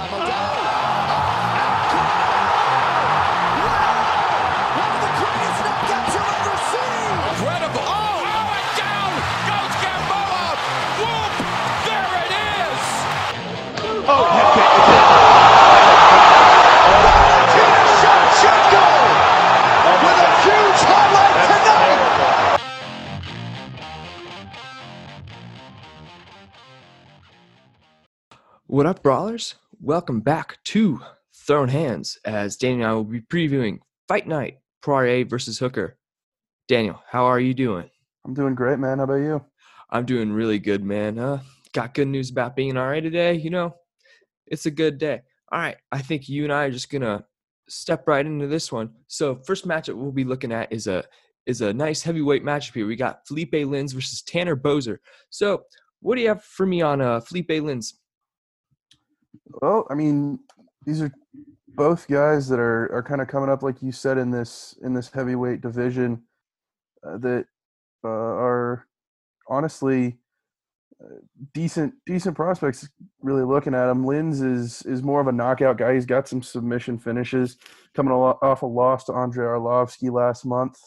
by Modelo. Wow! One of the greatest knockouts you'll ever see! Incredible. Oh, and down goes Gamboa. Whoop! There it is. Oh! Oh. Valentina Shevchenko with a huge highlight tonight! What up, brawlers? Welcome back to Thrown Hands as Daniel and I will be previewing Fight Night Poirier versus Hooker. Daniel, how are you doing? I'm doing great, man. How about you? I'm doing really good, man. Uh, got good news about being all right today. You know, it's a good day. All right, I think you and I are just gonna step right into this one. So, first matchup we'll be looking at is a is a nice heavyweight matchup here. We got Felipe Lins versus Tanner Boser. So, what do you have for me on uh, Felipe Lins? Well, I mean, these are both guys that are, are kind of coming up, like you said, in this in this heavyweight division uh, that uh, are honestly uh, decent decent prospects. Really looking at him, Lins is is more of a knockout guy. He's got some submission finishes coming off a loss to Andrei Arlovsky last month.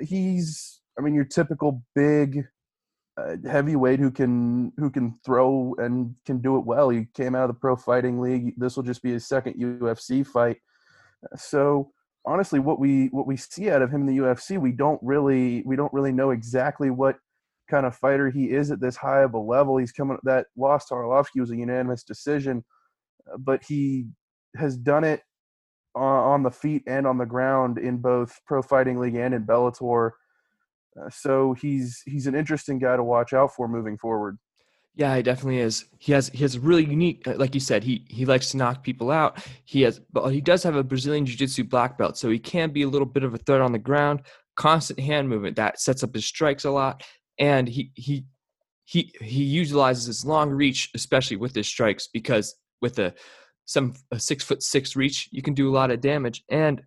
He's, I mean, your typical big heavyweight who can who can throw and can do it well. He came out of the pro fighting league. This will just be his second UFC fight. So honestly, what we what we see out of him in the UFC, we don't really we don't really know exactly what kind of fighter he is at this high of a level. He's coming that loss to Arlovsky was a unanimous decision, but he has done it on, on the feet and on the ground in both pro fighting league and in Bellator. Uh, so he's he's an interesting guy to watch out for moving forward. Yeah, he definitely is. He has he has really unique, uh, like you said, he he likes to knock people out. He has, but he does have a Brazilian Jiu-Jitsu black belt, so he can be a little bit of a threat on the ground. Constant hand movement that sets up his strikes a lot, and he he he he utilizes his long reach, especially with his strikes, because with a some a six foot six reach, you can do a lot of damage. And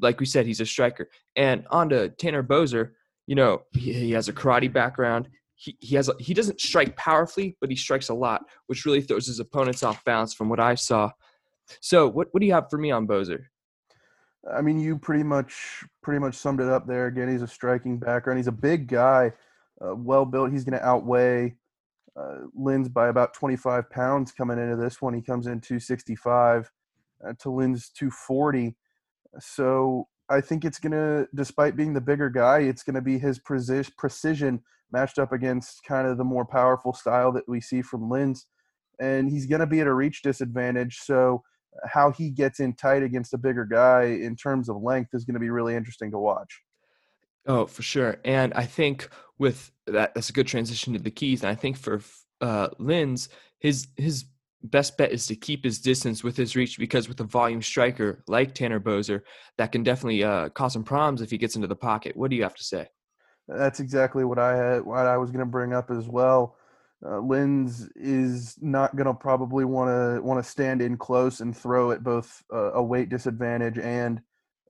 like we said, he's a striker. And on to Tanner Boser, you know, he, he has a karate background he, he has a, he doesn't strike powerfully, but he strikes a lot, which really throws his opponents off balance from what I saw. So what what do you have for me on Boser? I mean, you pretty much pretty much summed it up there. Again, he's a striking background. He's a big guy, uh, well built. He's going to outweigh uh, Lins by about 25 pounds coming into this one. He comes in 265 uh, to Lins 240. So I think it's to, despite being the bigger guy, it's to be his preci- precision matched up against kind of the more powerful style that we see from Lins. And he's to be at a reach disadvantage. So how he gets in tight against a bigger guy in terms of length is to be really interesting to watch. Oh, for sure. And I think with that, that's a good transition to the keys. And I think for uh, Lins, his his best bet is to keep his distance with his reach because with a volume striker like Tanner Boser, that can definitely uh, cause some problems if he gets into the pocket. What do you have to say? That's exactly what I had. What I was going to bring up as well. Uh, Lins is not going to probably want to want to stand in close and throw at both uh, a weight disadvantage and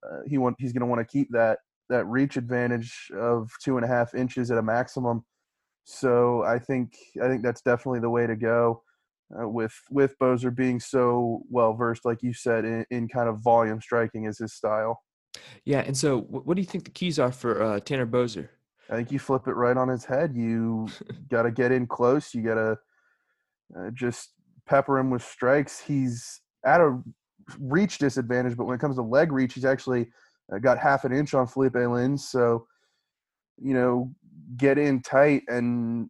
uh, he want he's going to want to keep that that reach advantage of two and a half inches at a maximum. So I think I think that's definitely the way to go. Uh, with with Boser being so well versed, like you said, in, in kind of volume striking is his style. Yeah, and so what do you think the keys are for uh, Tanner Boser? I think you flip it right on his head. You got to get in close. You got to uh, just pepper him with strikes. He's at a reach disadvantage, but when it comes to leg reach, he's actually uh, got half an inch on Felipe Lins. So, you know, get in tight and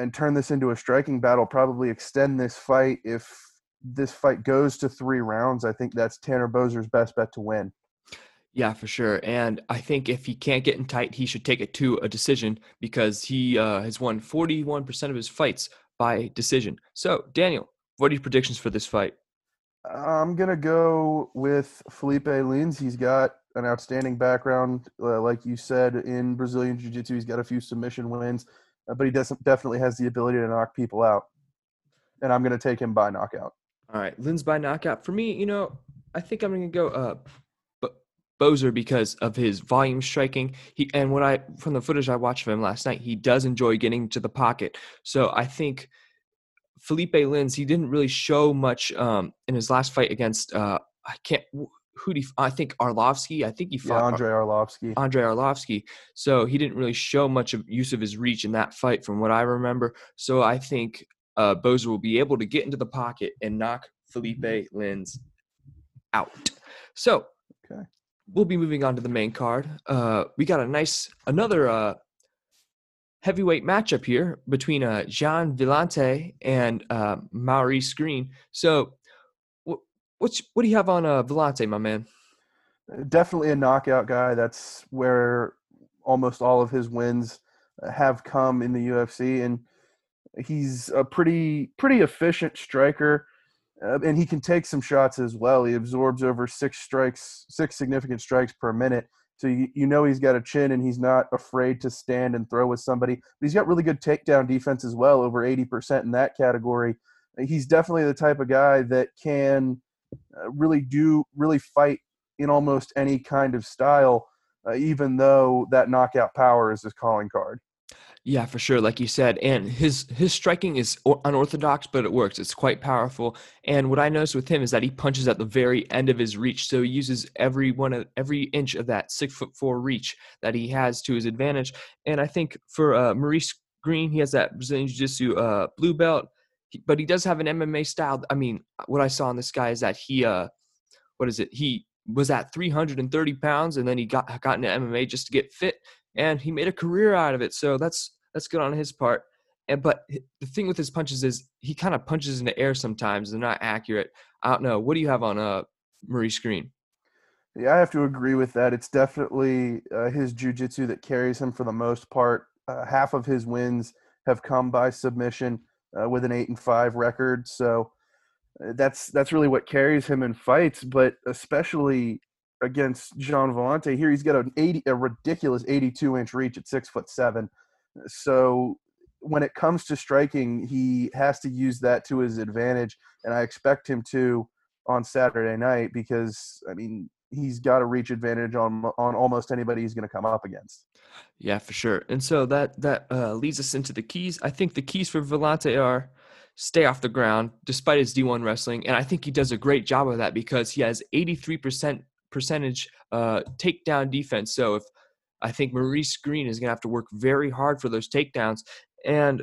and turn this into a striking battle. Probably extend this fight if this fight goes to three rounds. I think that's Tanner Boser's best bet to win. Yeah, for sure. And I think if he can't get in tight, he should take it to a decision because he uh, has won 41% of his fights by decision. So, Daniel, what are your predictions for this fight? I'm going to go with Felipe Lins. He's got an outstanding background, uh, like you said, in Brazilian Jiu Jitsu. He's got a few submission wins, but he doesn't definitely has the ability to knock people out. And I'm going to take him by knockout. All right, Lins by knockout. For me, you know, I think I'm going to go uh, Boser because of his volume striking. He and what I from the footage I watched of him last night, he does enjoy getting to the pocket. So I think Felipe Lins, he didn't really show much um, in his last fight against uh, I can't who do I think Arlovsky. I think he fought yeah, Andre Arlovsky. Andre Arlovsky. So he didn't really show much of use of his reach in that fight, from what I remember. So I think uh, Boser will be able to get into the pocket and knock Felipe Lins out. So Okay. we'll be moving on to the main card. Uh, we got a nice another uh, heavyweight matchup here between uh, Gian Villante and uh, Maurice Greene. So, what's what do you have on uh, Villante, my man? Definitely a knockout guy. That's where almost all of his wins have come in the UFC, and he's a pretty pretty efficient striker, uh, and he can take some shots as well. He absorbs over six strikes, six significant strikes per minute. So you, you know he's got a chin, and he's not afraid to stand and throw with somebody. But he's got really good takedown defense as well, over eighty percent in that category. He's definitely the type of guy that can uh, really do really fight in almost any kind of style, uh, even though that knockout power is his calling card. Yeah, for sure. Like you said, and his his striking is unorthodox, but it works. It's quite powerful. And what I noticed with him is that he punches at the very end of his reach, so he uses every one of every inch of that six foot four reach that he has to his advantage. And I think for uh, Maurice Greene, he has that Brazilian Jiu Jitsu uh, blue belt, but he does have an MMA style. I mean, what I saw in this guy is that he, uh, what is it? He was at 330 pounds, and then he got got into MMA just to get fit and he made a career out of it. So that's that's good on his part. And but the thing with his punches is he kind of punches in the air sometimes. They're not accurate. I don't know. What do you have on uh Maurice Greene? Yeah, I have to agree with that. It's definitely uh, his jujitsu that carries him for the most part. Uh, half of his wins have come by submission uh, with an eight and five record. So uh, that's that's really what carries him in fights. But especially against Gian Villante here, he's got an eighty, a ridiculous eighty-two inch reach at six foot seven. So when it comes to striking, he has to use that to his advantage, and I expect him to on Saturday night because I mean he's got a reach advantage on on almost anybody he's going to come up against. Yeah, for sure. And so that that uh, leads us into the keys. I think the keys for Villante are stay off the ground despite his D1 wrestling, and I think he does a great job of that because he has 83% percentage uh, takedown defense. So if I think Maurice Greene is going to have to work very hard for those takedowns, and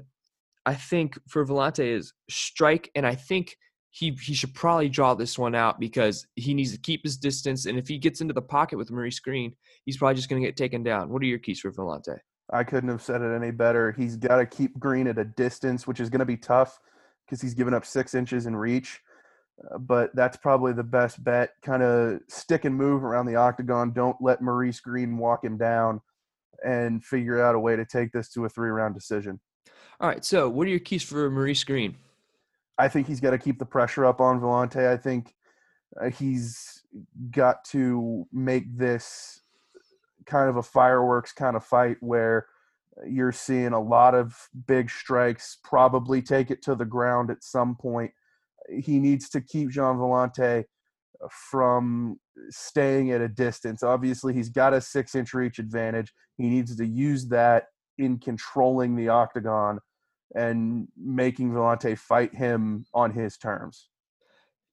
I think for Villante is strike, and I think he he should probably draw this one out because he needs to keep his distance. And if he gets into the pocket with Maurice Greene, he's probably just going to get taken down. What are your keys for Villante? I couldn't have said it any better. He's got to keep Greene at a distance, which is going to be tough because he's given up six inches in reach. Uh, but that's probably the best bet. Kind of stick and move around the octagon. Don't let Maurice Greene walk him down and figure out a way to take this to a three round decision. All right. So, what are your keys for Maurice Greene? I think he's got to keep the pressure up on Villante. I think uh, he's got to make this kind of a fireworks kind of fight where you're seeing a lot of big strikes, probably take it to the ground at some point. He needs to keep Gian Villante from staying at a distance. Obviously, he's got a six inch reach advantage. He needs to use that in controlling the octagon and making Villante fight him on his terms.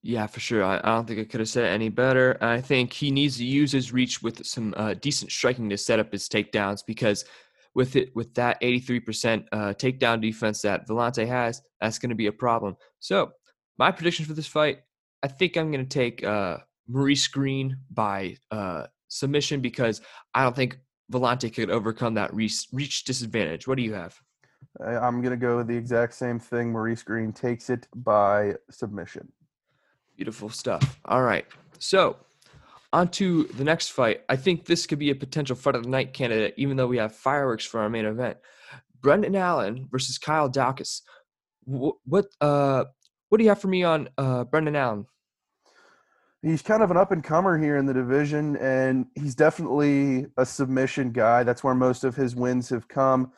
Yeah, for sure. I, I don't think I could have said any better. I think he needs to use his reach with some uh, decent striking to set up his takedowns because with it with that 83% uh, takedown defense that Villante has, that's going to be a problem. So my prediction for this fight, I think I'm going to take uh, Maurice Greene by uh, submission because I don't think Villante could overcome that reach, reach disadvantage. What do you have? I'm going to go with the exact same thing. Maurice Greene takes it by submission. Beautiful stuff. All right. So, on to the next fight. I think this could be a potential fight of the night candidate, even though we have fireworks for our main event. Brendan Allen versus Kyle Daukaus. What, what uh what do you have for me on uh Brendan Allen? He's kind of an up and comer here in the division, and he's definitely a submission guy. That's where most of his wins have come.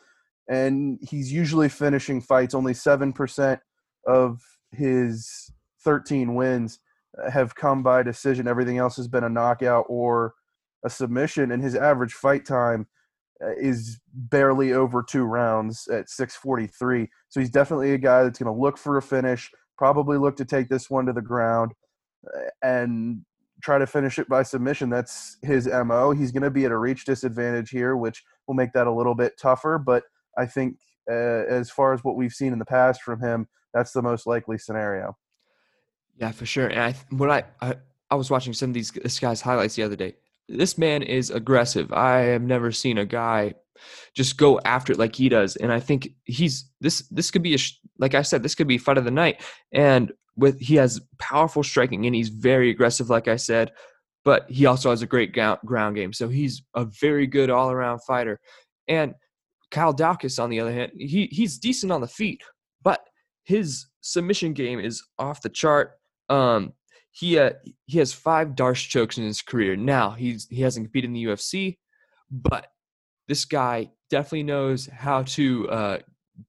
And he's usually finishing fights. Only 7% of his 13 wins have come by decision. Everything else has been a knockout or a submission, and his average fight time uh, is barely over two rounds at 643. So he's definitely a guy that's going to look for a finish, probably look to take this one to the ground uh, and try to finish it by submission. That's his MO. He's going to be at a reach disadvantage here, which will make that a little bit tougher. But I think uh, as far as what we've seen in the past from him, that's the most likely scenario. Yeah, for sure. And I, what I, I, I was watching some of these this guy's highlights the other day. This man is aggressive. I have never seen a guy just go after it like he does. And I think he's this. This could be a like I said, this could be fight of the night. And with he has powerful striking and he's very aggressive, like I said. But he also has a great ground game, so he's a very good all around fighter. And Kyle Daukaus, on the other hand, he he's decent on the feet, but his submission game is off the chart. Um, he uh, he has five D'Arce chokes in his career. Now he's he hasn't competed in the UFC, but this guy definitely knows how to uh,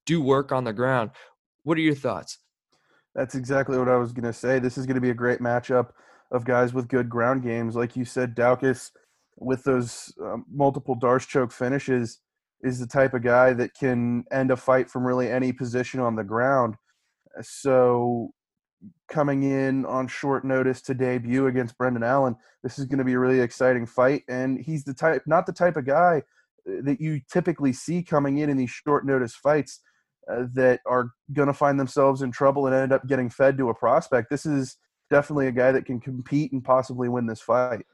do work on the ground. What are your thoughts? That's exactly what I was going to say. This is going to be a great matchup of guys with good ground games, like you said. Daukaus with those um, multiple D'Arce choke finishes is the type of guy that can end a fight from really any position on the ground. So coming in on short notice to debut against Brendan Allen. This is going to be a really exciting fight, and he's the type, not the type of guy uh, that you typically see coming in in these short notice fights uh, that are going to find themselves in trouble and end up getting fed to a prospect. This is definitely a guy that can compete and possibly win this fight.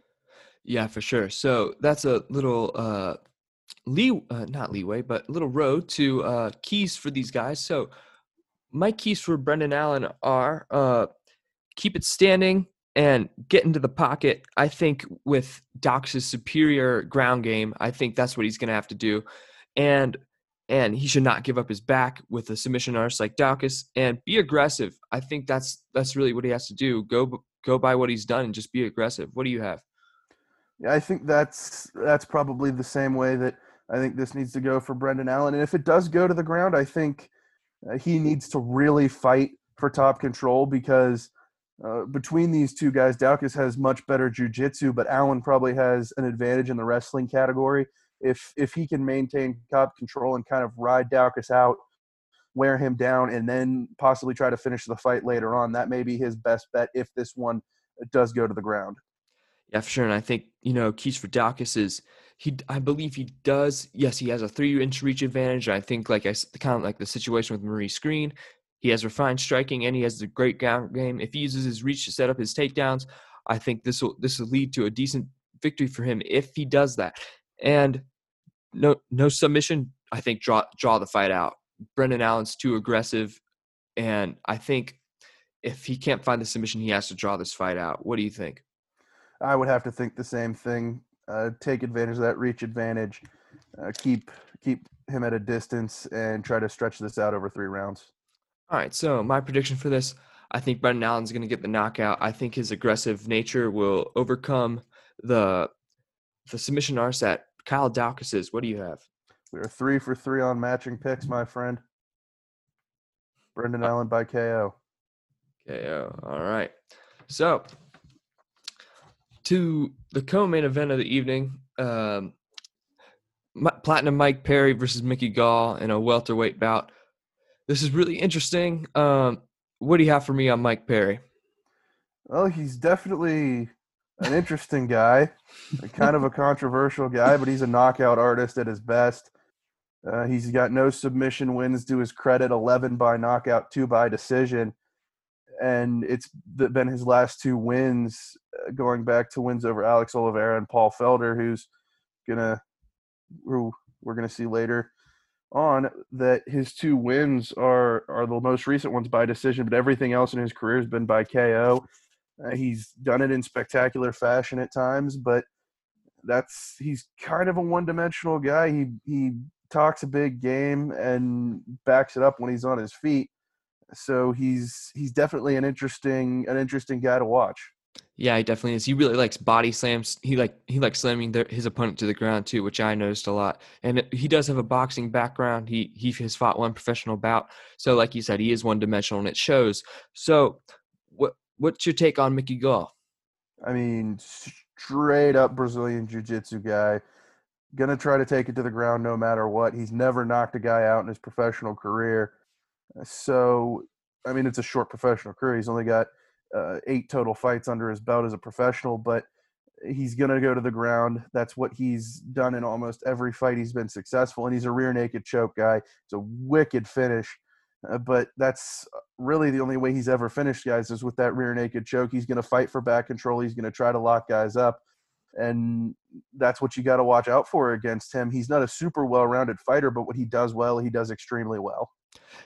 Yeah, for sure. So that's a little uh, lee, uh, not leeway, but little road to uh, keys for these guys. So my keys for Brendan Allen are uh, keep it standing and get into the pocket. I think with Doc's superior ground game, I think that's what he's going to have to do, and and he should not give up his back with a submission artist like Daukaus and be aggressive. I think that's that's really what he has to do. Go go by what he's done and just be aggressive. What do you have? Yeah, I think that's that's probably the same way that I think this needs to go for Brendan Allen. And if it does go to the ground, I think uh, he needs to really fight for top control because uh, between these two guys, Daukaus has much better jujitsu, but Allen probably has an advantage in the wrestling category. If if he can maintain top control and kind of ride Daukaus out, wear him down, and then possibly try to finish the fight later on, that may be his best bet if this one does go to the ground. Yeah, for sure. And I think you know keys for Daukaus is he I believe he does. Yes, he has a three inch reach advantage. I think like I kind of like the situation with Maurice Greene. He has refined striking and he has a great ground game. If he uses his reach to set up his takedowns, I think this will this will lead to a decent victory for him if he does that. And no no submission. I think draw draw the fight out. Brendan Allen's too aggressive, and I think if he can't find the submission, he has to draw this fight out. What do you think? I would have to think the same thing uh, take advantage of that reach advantage, uh, keep keep him at a distance, and try to stretch this out over three rounds. All right. So my prediction for this, I think Brendan Allen's going to get the knockout. I think his aggressive nature will overcome the the submission arse Kyle is. What do you have? We are three for three on matching picks, my friend. Brendan uh, Allen by KO. KO. All right. So to the co-main event of the evening. Um, Platinum Mike Perry versus Mickey Gall in a welterweight bout. This is really interesting. Um, what do you have for me on Mike Perry? Well, he's definitely an interesting guy, kind of a controversial guy, but he's a knockout artist at his best. Uh, he's got no submission wins to his credit, 11 by knockout, two by decision and it's been his last two wins, going back to wins over Alex Oliveira and Paul Felder, who's gonna who we're gonna see later on that his two wins are are the most recent ones by decision, but everything else in his career has been by KO. Uh, he's done it in spectacular fashion at times, but that's he's kind of a one-dimensional guy. He he talks a big game and backs it up when he's on his feet so he's he's definitely an interesting an interesting guy to watch. Yeah, he definitely is. He really likes body slams. He like he likes slamming his opponent to the ground too, which I noticed a lot. And he does have a boxing background. He he has fought one professional bout. So like you said, he is one dimensional, and it shows. So what what's your take on Mickey Gall? I mean, straight up Brazilian jiu-jitsu guy. gonna try to take it to the ground no matter what. He's never knocked a guy out in his professional career. So, I mean, it's a short professional career. He's only got uh, eight total fights under his belt as a professional, but he's going to go to the ground. That's what he's done in almost every fight he's been successful. And he's a rear naked choke guy. It's a wicked finish. Uh, but that's really the only way he's ever finished guys is with that rear naked choke. He's going to fight for back control. He's going to try to lock guys up. And that's what you got to watch out for against him. He's not a super well rounded fighter, but what he does well, he does extremely well.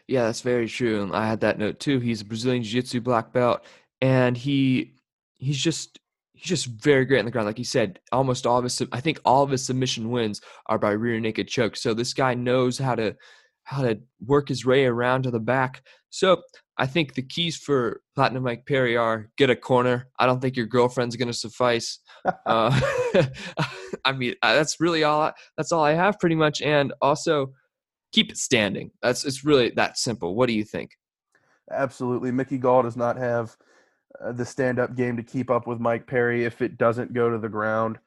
Yeah, that's very true. And I had that note too. He's a Brazilian Jiu Jitsu black belt, and he he's just he's just very great on the ground. Like he said, almost all of his I think all of his submission wins are by rear naked choke. So this guy knows how to how to work his way around to the back. So I think the keys for Platinum Mike Perry are get a corner. I don't think your girlfriend's going to suffice. uh, I mean, uh, that's really all. I, that's all I have, pretty much. And also, keep it standing. That's it's really that simple. What do you think? Absolutely, Mickey Gall does not have the stand-up game to keep up with Mike Perry if it doesn't go to the ground.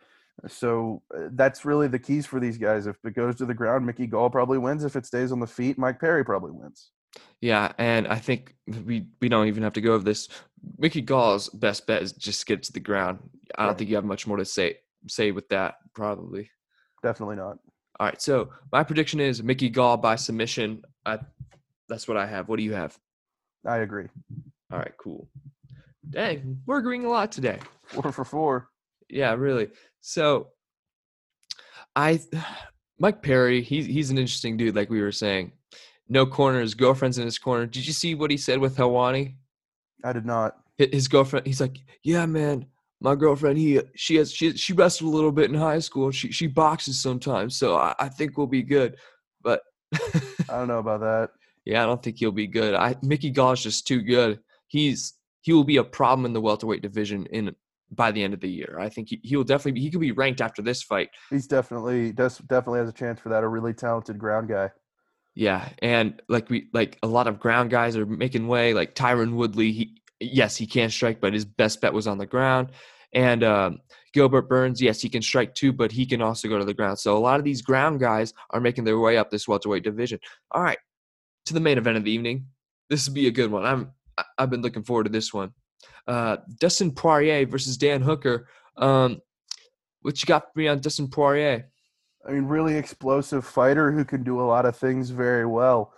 So uh, that's really the keys for these guys. If it goes to the ground, Mickey Gall probably wins. If it stays on the feet, Mike Perry probably wins. Yeah, and I think we we don't even have to go over this. Mickey Gall's best bet is just get to the ground. I don't think you have much more to say say with that. Probably. Definitely not. All right. So my prediction is Mickey Gall by submission. I, that's what I have. What do you have? I agree. All right. Cool. Dang, we're agreeing a lot today. Four for four. Yeah, really. So I Mike Perry, he's he's an interesting dude, like we were saying. No corners, girlfriend's in his corner. Did you see what he said with Helwani? I did not. His girlfriend, he's like, Yeah, man, my girlfriend, he she has she she wrestled a little bit in high school. She she boxes sometimes, so I, I think we'll be good. But I don't know about that. Yeah, I don't think he'll be good. I Mickey Gall's just too good. He's he will be a problem in the welterweight division in by the end of the year. I think he, he will definitely be, he could be ranked after this fight. He's definitely does definitely has a chance for that. A really talented ground guy. Yeah, and like we like a lot of ground guys are making way. Like Tyron Woodley, he yes he can strike, but his best bet was on the ground. And um, Gilbert Burns, yes he can strike too, but he can also go to the ground. So a lot of these ground guys are making their way up this welterweight division. All right, to the main event of the evening. This would be a good one. I'm I've been looking forward to this one. Uh, Dustin Poirier versus Dan Hooker. Um, what you got for me on Dustin Poirier? I mean, really explosive fighter who can do a lot of things very well.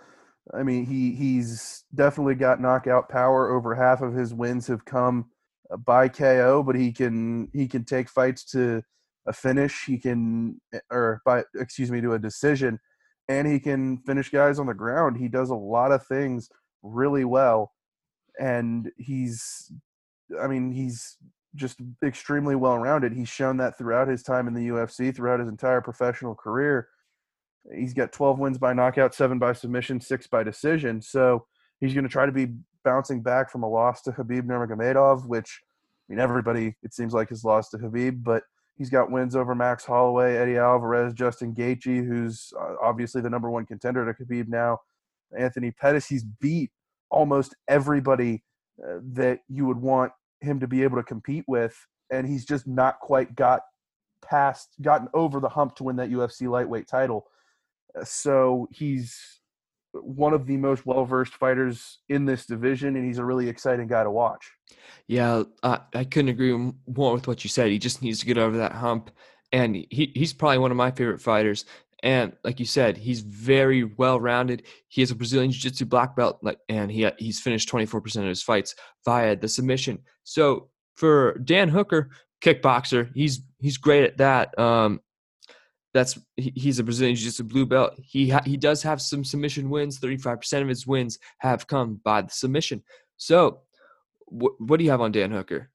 I mean, he he's definitely got knockout power. Over half of his wins have come uh, by KO, but he can he can take fights to a finish. He can or by excuse me to a decision, and he can finish guys on the ground. He does a lot of things really well, and he's I mean, he's just extremely well rounded. He's shown that throughout his time in the UFC, throughout his entire professional career. He's got 12 wins by knockout, seven by submission, six by decision. So he's going to try to be bouncing back from a loss to Khabib Nurmagomedov, which I mean everybody it seems like has lost to Khabib, but he's got wins over Max Holloway, Eddie Alvarez, Justin Gaethje, who's uh, obviously the number one contender to Khabib now. Anthony Pettis, he's beat almost everybody uh, that you would want him to be able to compete with, and he's just not quite got past, gotten over the hump to win that UFC lightweight title. Uh, so he's one of the most well versed fighters in this division, and he's a really exciting guy to watch. Yeah, I, I couldn't agree more with what you said. He just needs to get over that hump, and he, he's probably one of my favorite fighters. And like you said, he's very well rounded. He has a Brazilian Jiu Jitsu black belt, and he he's finished 24% of his fights via the submission. So for Dan Hooker, kickboxer, he's he's great at that. Um, that's he's a Brazilian Jiu Jitsu blue belt. He ha- he does have some submission wins. 35% of his wins have come by the submission. So, wh- what do you have on Dan Hooker?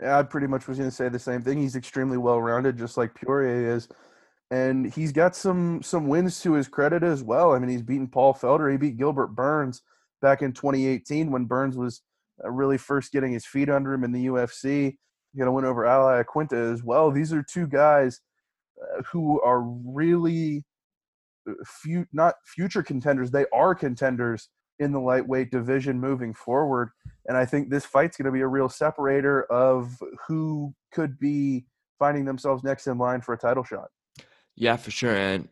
Yeah, I pretty much was going to say the same thing. He's extremely well rounded, just like Poirier is and he's got some some wins to his credit as well. I mean, he's beaten Paul Felder, he beat Gilbert Burns back in 2018 when Burns was uh, really first getting his feet under him in the UFC. He's going to win over Al Iaquinta as well. These are two guys uh, who are really uh, few, not future contenders. They are contenders in the lightweight division moving forward. And I think this fight's going to be a real separator of who could be finding themselves next in line for a title shot. Yeah, for sure. And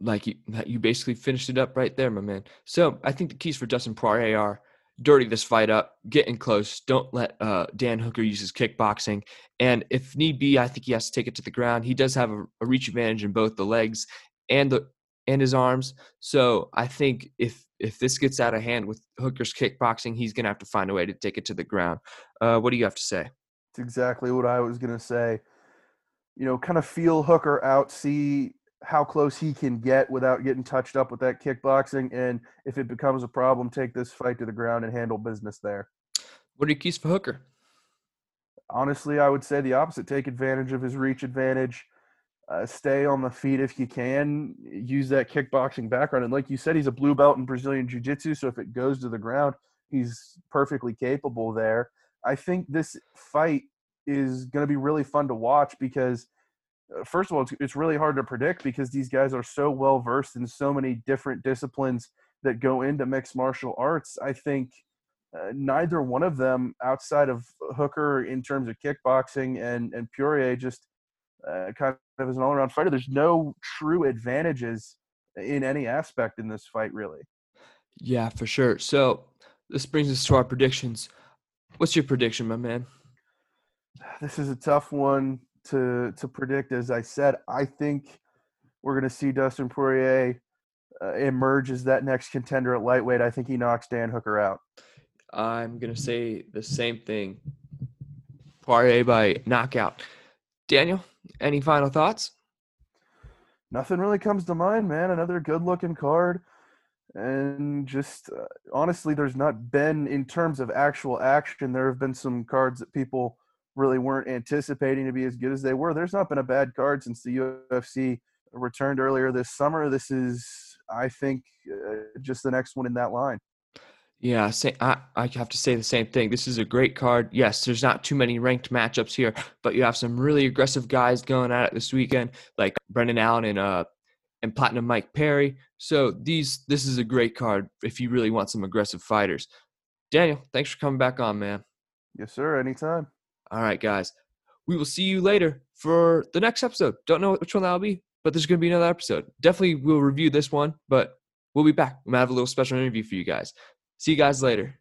like you, you basically finished it up right there, my man. So I think the keys for Dustin Poirier are dirty this fight up, getting close. Don't let uh, Dan Hooker use his kickboxing. And if need be, I think he has to take it to the ground. He does have a, a reach advantage in both the legs and the and his arms. So I think if if this gets out of hand with Hooker's kickboxing, he's gonna have to find a way to take it to the ground. Uh, what do you have to say? It's exactly what I was gonna say. You know, kind of feel Hooker out, see how close he can get without getting touched up with that kickboxing, and if it becomes a problem, take this fight to the ground and handle business there. What are your keys for Hooker? Honestly, I would say the opposite. Take advantage of his reach advantage. Uh, stay on the feet if you can. Use that kickboxing background, and like you said, he's a blue belt in Brazilian Jiu-Jitsu. So if it goes to the ground, he's perfectly capable there. I think this fight is going to be really fun to watch because uh, first of all, it's, really hard to predict because these guys are so well versed in so many different disciplines that go into mixed martial arts. I think uh, neither one of them, outside of Hooker in terms of kickboxing and and Poirier, just uh, kind of as an all-around fighter, there's no true advantages in any aspect in this fight, really. Yeah, for sure. So this brings us to our predictions. What's your prediction, my man? This is a tough one to to predict. As I said, I think we're going to see Dustin Poirier uh, emerge as that next contender at lightweight. I think he knocks Dan Hooker out. I'm going to say the same thing. Poirier by knockout. Daniel, any final thoughts? Nothing really comes to mind, man. Another good-looking card, and just uh, honestly, there's not been in terms of actual action. There have been some cards that people really weren't anticipating to be as good as they were. There's not been a bad card since the UFC returned earlier this summer. This is, I think, uh, just the next one in that line. Yeah, say, I, I have to say the same thing. This is a great card. Yes, there's not too many ranked matchups here, but you have some really aggressive guys going at it this weekend, like Brendan Allen and uh and Platinum Mike Perry. So these this is a great card if you really want some aggressive fighters. Daniel, thanks for coming back on, man. Yes, sir. Anytime. All right, guys. We will see you later for the next episode. Don't know which one that'll be, but there's going to be another episode. Definitely we'll review this one, but we'll be back. We might have a little special interview for you guys. See you guys later.